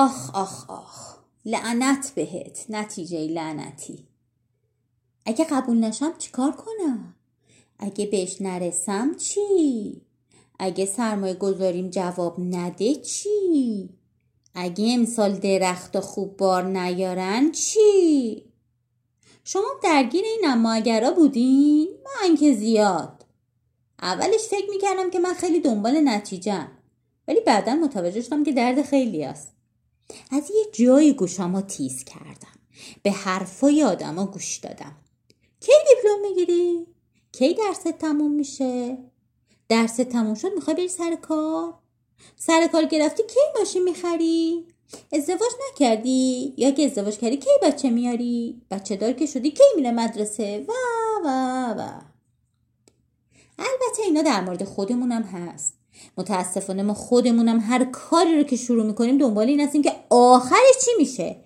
آخ آخ آخ لعنت بهت نتیجه لعنتی. اگه قبول نشم چیکار کنم؟ اگه بهش نرسم چی؟ اگه سرمایه گذاریم جواب نده چی؟ اگه امسال درخت خوب بار نیارن چی؟ شما درگیر این اما اگرا بودین؟ من که زیاد. اولش فکر می‌کردم که من خیلی دنبال نتیجه ولی بعدا متوجه شدم که درد خیلی است از یه جایی گوشامو تیز کردم. به حرفای آدما گوش دادم. کی دیپلم می‌گیری؟ کی درست تموم میشه؟ درس تموم شد می‌خوای بری سر کار؟ سر کار گرفتی کی ماشین می‌خری؟ ازدواج نکردی؟ یا که ازدواج کردی کی بچه میاری؟ بچه دار که شدی کی میره مدرسه؟ و و و. البته اینا در مورد خودمونم هست. متاسفانه ما خودمونم هر کاری رو که شروع می‌کنیم دنبال این هستیم که آخرش چی میشه؟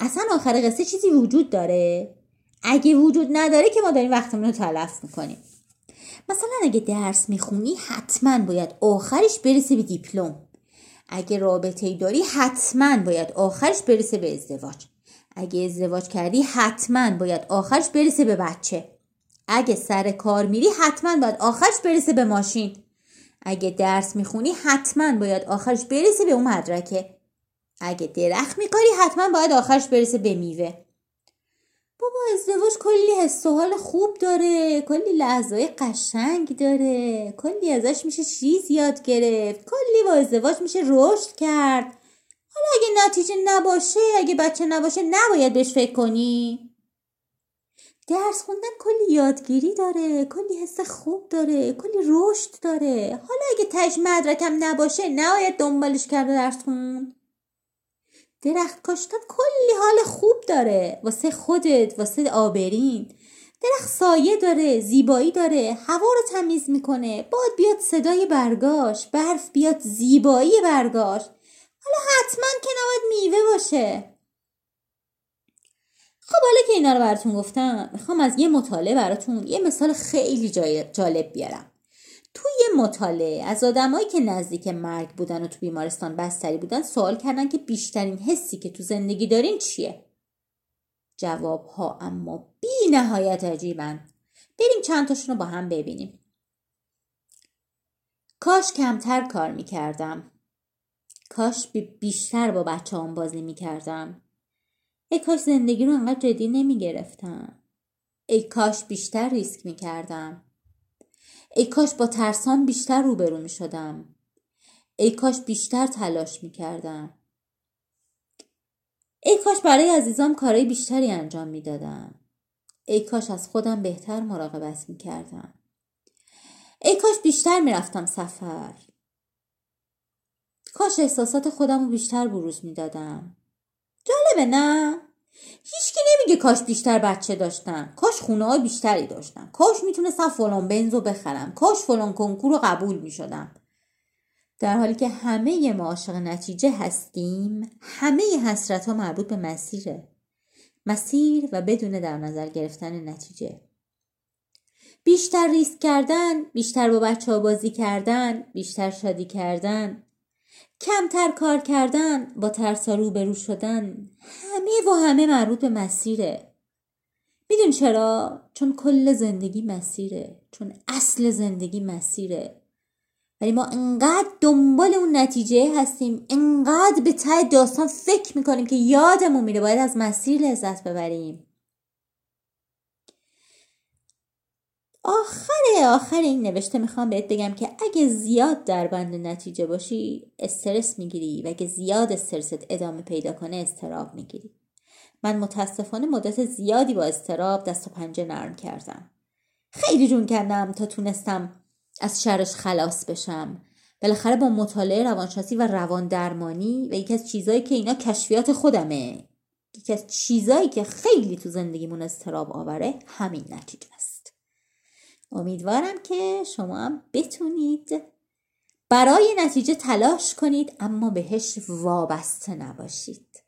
اصلا آخر قصه چیزی وجود داره؟ اگه وجود نداره که ما داریم وقتمون رو تلف می‌کنیم. مثلا اگه درس می‌خونی حتما باید آخرش برسه به دیپلم. اگه رابطه ای داری حتما باید آخرش برسه به ازدواج. اگه ازدواج کردی حتما باید آخرش برسه به بچه. اگه سر کار میری حتما باید آخرش برسه به ماشین. اگه درس می‌خونی حتما باید آخرش برسه به اون مدرکه. اگه درخت میکاری حتما باید آخرش برسه به میوه. بابا ازدواج کلی حس و حال خوب داره کلی لحظه قشنگ داره کلی ازش میشه چیز یاد گرفت کلی با ازدواج میشه رشد کرد. حالا اگه نتیجه نباشه اگه بچه نباشه نباید بهش فکر کنی. درس خوندن کلی یادگیری داره کلی حس خوب داره کلی رشد داره. حالا اگه تش مدرکم نباشه نباید دنبالش کرده درس خوند. درخت کاشتن کلی حال خوب داره. واسه خودت واسه آبرین. درخت سایه داره زیبایی داره هوا رو تمیز می‌کنه. باد بیاد صدای برگاش برف بیاد زیبایی برگاش. حالا حتما که نباید میوه باشه. خب حالا که اینا رو براتون گفتم می‌خوام از یه مطالعه براتون یه مثال خیلی جالب بیارم. توی یه مطالعه از آدمایی که نزدیک مرگ بودن و تو بیمارستان بستری بودن سوال کردن که بیشترین حسی که تو زندگی دارین چیه؟ جواب ها اما بی نهایت عجیبن. بریم چند تاشون رو با هم ببینیم. کاش کمتر کار می‌کردم. کاش بیشتر با بچه هم بازی می‌کردم. ای کاش زندگی رو انقدر جدی نمی‌گرفتم ای کاش بیشتر ریسک می‌کردم ای کاش با ترسان بیشتر روبرو می شدم. ای کاش بیشتر تلاش می کردم. ای کاش برای عزیزام کارهای بیشتری انجام می دادم. ای کاش از خودم بهتر مراقبت می کردم. ای کاش بیشتر می رفتم سفر. کاش احساسات خودم رو بیشتر بروز می دادم. جالبه نه؟ هیچکی نمیگه کاش بیشتر بچه داشتم کاش خونه های بیشتری داشتم کاش می‌تونستم فلان بنز رو بخرم کاش فلان کنکور رو قبول می‌شدم در حالی که همه ما عاشق نتیجه هستیم همه حسرت ها مربوط به مسیره. مسیر و بدون در نظر گرفتن نتیجه. بیشتر ریسک کردن بیشتر با بچه ها بازی کردن بیشتر شادی کردن. کمتر کار کردن با ترسا روبرو شدن همه و همه مربوط به مسیره. میدون چرا؟ چون کل زندگی مسیره چون اصل زندگی مسیره. ولی ما انقدر دنبال اون نتیجه هستیم انقدر به ته داستان فکر می‌کنیم که یادمون میره باید از مسیر لذت ببریم. آخر آخر این نوشته می‌خوام بهت بگم که اگه زیاد در بند نتیجه باشی استرس می‌گیری و اگه زیاد استرست ادامه پیدا کنه استراب می‌گیری. من متاسفانه مدت زیادی با استراب دست و پنجه نرم کردم. خیلی جون کردم تا تونستم از شرش خلاص بشم. بالاخره با مطالعه روانشناسی و روان درمانی و یکی از چیزایی که اینا کشفیات خودمه یکی از چیزایی که خیلی تو زندگیمون استراب آوره همین نتیجه است. امیدوارم که شما هم بتونید برای نتیجه تلاش کنید اما بهش وابسته نباشید.